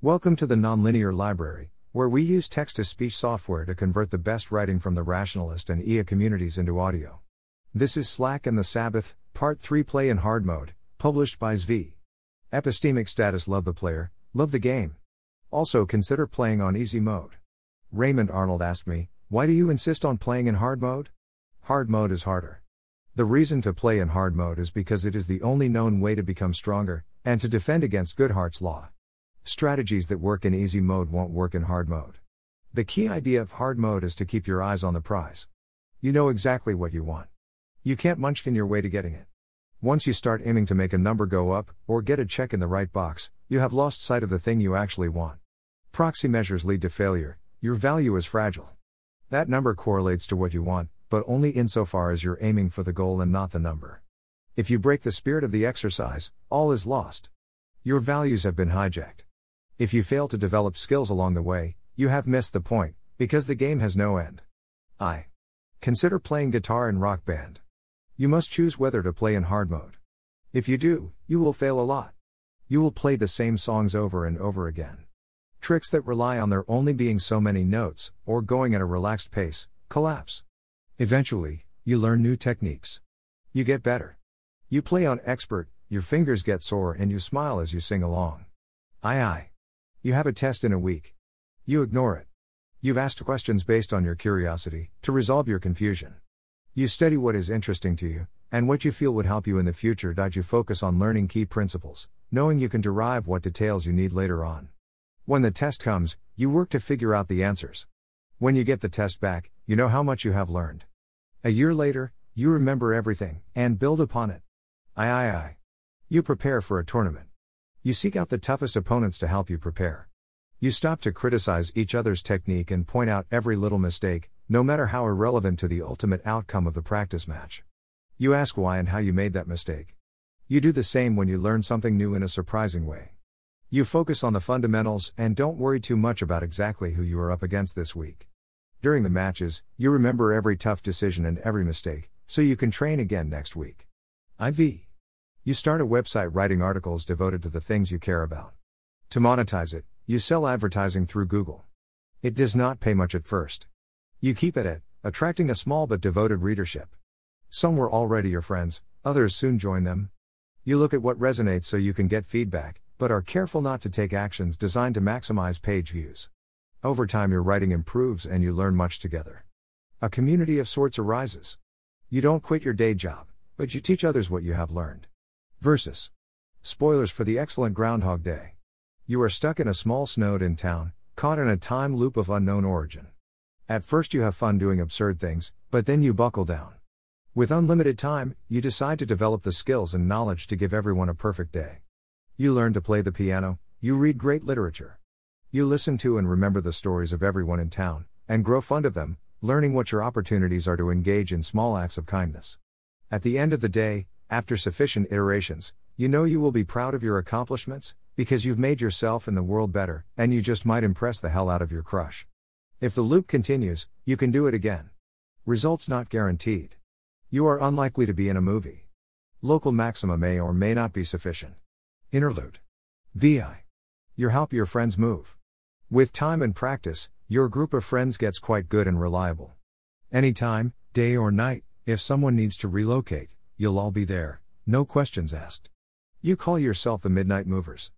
Welcome to the Nonlinear Library, where we use text to speech software to convert the best writing from the rationalist and EA communities into audio. This is Slack and the Sabbath, Part 3 Play in Hard Mode, published by Zvi. Epistemic status Love the player, love the game. Also consider playing on easy mode. Raymond Arnold asked me, Why do you insist on playing in hard mode? Hard mode is harder. The reason to play in hard mode is because it is the only known way to become stronger, and to defend against Goodhart's Law. Strategies that work in easy mode won't work in hard mode. The key idea of hard mode is to keep your eyes on the prize. You know exactly what you want. You can't munchkin your way to getting it. Once you start aiming to make a number go up, or get a check in the right box, you have lost sight of the thing you actually want. Proxy measures lead to failure, your value is fragile. That number correlates to what you want, but only insofar as you're aiming for the goal and not the number. If you break the spirit of the exercise, all is lost. Your values have been hijacked. If you fail to develop skills along the way, you have missed the point, because the game has no end. I. Consider playing guitar in rock band. You must choose whether to play in hard mode. If you do, you will fail a lot. You will play the same songs over and over again. Tricks that rely on there only being so many notes, or going at a relaxed pace, collapse. Eventually, you learn new techniques. You get better. You play on expert, your fingers get sore, and you smile as you sing along. Aye aye. You have a test in a week. You ignore it. You've asked questions based on your curiosity, to resolve your confusion. You study what is interesting to you, and what you feel would help you in the future. You focus on learning key principles, knowing you can derive what details you need later on. When the test comes, you work to figure out the answers. When you get the test back, you know how much you have learned. A year later, you remember everything, and build upon it. Aye aye aye. You prepare for a tournament. You seek out the toughest opponents to help you prepare. You stop to criticize each other's technique and point out every little mistake, no matter how irrelevant to the ultimate outcome of the practice match. You ask why and how you made that mistake. You do the same when you learn something new in a surprising way. You focus on the fundamentals and don't worry too much about exactly who you are up against this week. During the matches, you remember every tough decision and every mistake, so you can train again next week. IV. You start a website writing articles devoted to the things you care about. To monetize it, you sell advertising through Google. It does not pay much at first. You keep at it, attracting a small but devoted readership. Some were already your friends, others soon join them. You look at what resonates so you can get feedback, but are careful not to take actions designed to maximize page views. Over time, your writing improves and you learn much together. A community of sorts arises. You don't quit your day job, but you teach others what you have learned. Versus. Spoilers for the excellent Groundhog Day. You are stuck in a small snowed in town, caught in a time loop of unknown origin. At first, you have fun doing absurd things, but then you buckle down. With unlimited time, you decide to develop the skills and knowledge to give everyone a perfect day. You learn to play the piano, you read great literature. You listen to and remember the stories of everyone in town, and grow fond of them, learning what your opportunities are to engage in small acts of kindness. At the end of the day, after sufficient iterations, you know you will be proud of your accomplishments, because you've made yourself and the world better, and you just might impress the hell out of your crush. If the loop continues, you can do it again. Results not guaranteed. You are unlikely to be in a movie. Local maxima may or may not be sufficient. Interlude. VI. Your help your friends move. With time and practice, your group of friends gets quite good and reliable. Anytime, day or night, if someone needs to relocate, you'll all be there, no questions asked. You call yourself the Midnight Movers.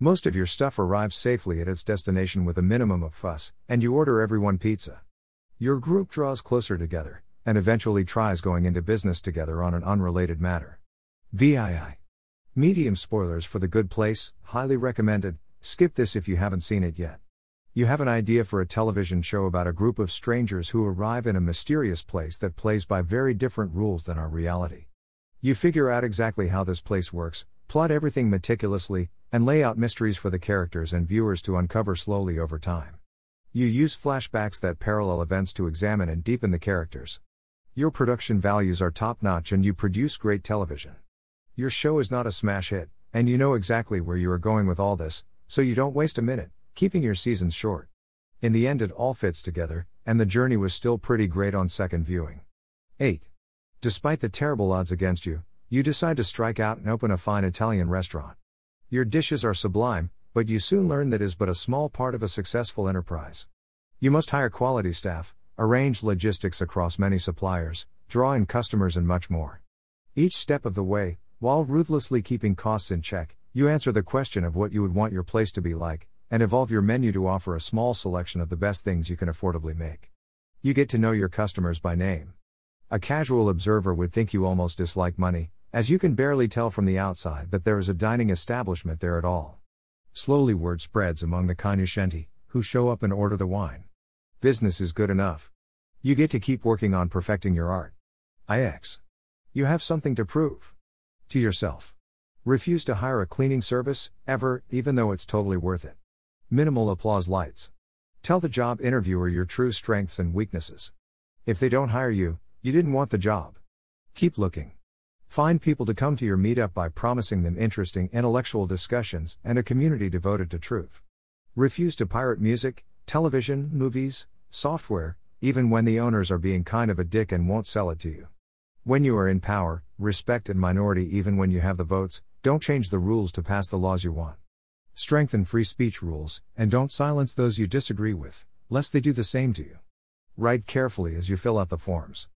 Most of your stuff arrives safely at its destination with a minimum of fuss, and you order everyone pizza. Your group draws closer together, and eventually tries going into business together on an unrelated matter. VII. Medium spoilers for The Good Place, highly recommended, skip this if you haven't seen it yet. You have an idea for a television show about a group of strangers who arrive in a mysterious place that plays by very different rules than our reality. You figure out exactly how this place works, plot everything meticulously, and lay out mysteries for the characters and viewers to uncover slowly over time. You use flashbacks that parallel events to examine and deepen the characters. Your production values are top notch and you produce great television. Your show is not a smash hit, and you know exactly where you are going with all this, so you don't waste a minute, keeping your seasons short. In the end, it all fits together, and the journey was still pretty great on second viewing. 8. Despite the terrible odds against you, you decide to strike out and open a fine Italian restaurant. Your dishes are sublime, but you soon learn that is but a small part of a successful enterprise. You must hire quality staff, arrange logistics across many suppliers, draw in customers, and much more. Each step of the way, while ruthlessly keeping costs in check, you answer the question of what you would want your place to be like, and evolve your menu to offer a small selection of the best things you can affordably make. You get to know your customers by name. A casual observer would think you almost dislike money, as you can barely tell from the outside that there is a dining establishment there at all. Slowly word spreads among the cognoscenti, who show up and order the wine. Business is good enough. You get to keep working on perfecting your art. IX. You have something to prove. To yourself. Refuse to hire a cleaning service, ever, even though it's totally worth it. Minimal applause lights. Tell the job interviewer your true strengths and weaknesses. If they don't hire you, you didn't want the job. Keep looking. Find people to come to your meetup by promising them interesting intellectual discussions and a community devoted to truth. Refuse to pirate music, television, movies, software, even when the owners are being kind of a dick and won't sell it to you. When you are in power, respect a minority even when you have the votes, don't change the rules to pass the laws you want. Strengthen free speech rules, and don't silence those you disagree with, lest they do the same to you. Write carefully as you fill out the forms.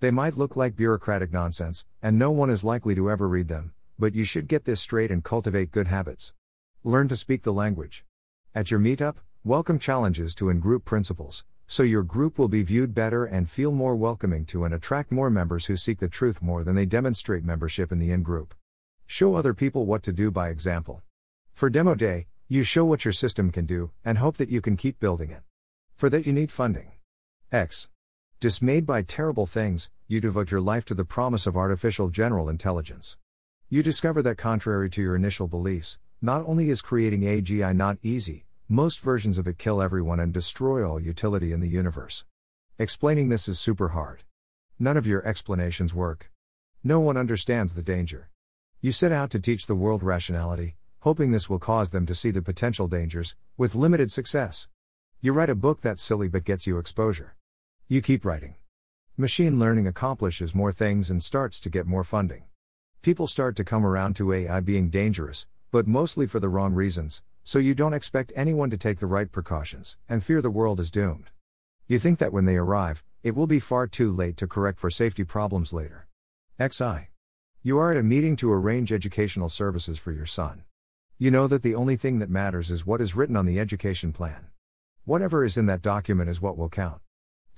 They might look like bureaucratic nonsense, and no one is likely to ever read them, but you should get this straight and cultivate good habits. Learn to speak the language. At your meetup, welcome challenges to in group principles, so your group will be viewed better and feel more welcoming to and attract more members who seek the truth more than they demonstrate membership in the in group. Show other people what to do by example. For demo day, you show what your system can do and hope that you can keep building it. For that, you need funding. X. Dismayed by terrible things, you devote your life to the promise of artificial general intelligence. You discover that, contrary to your initial beliefs, not only is creating AGI not easy, most versions of it kill everyone and destroy all utility in the universe. Explaining this is super hard. None of your explanations work. No one understands the danger. You set out to teach the world rationality, hoping this will cause them to see the potential dangers, with limited success. You write a book that's silly but gets you exposure. You keep writing. Machine learning accomplishes more things and starts to get more funding. People start to come around to AI being dangerous, but mostly for the wrong reasons, so you don't expect anyone to take the right precautions, and fear the world is doomed. You think that when they arrive, it will be far too late to correct for safety problems later. XI. You are at a meeting to arrange educational services for your son. You know that the only thing that matters is what is written on the education plan. Whatever is in that document is what will count.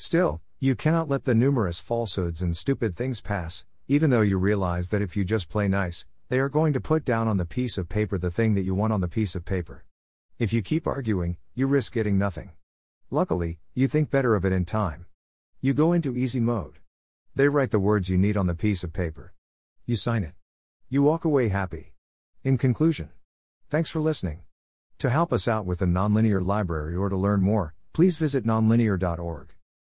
Still, you cannot let the numerous falsehoods and stupid things pass, even though you realize that if you just play nice, they are going to put down on the piece of paper the thing that you want on the piece of paper. If you keep arguing, you risk getting nothing. Luckily, you think better of it in time. You go into easy mode. They write the words you need on the piece of paper. You sign it. You walk away happy. In conclusion, thanks for listening. To help us out with the Nonlinear Library or to learn more, please visit nonlinear.org.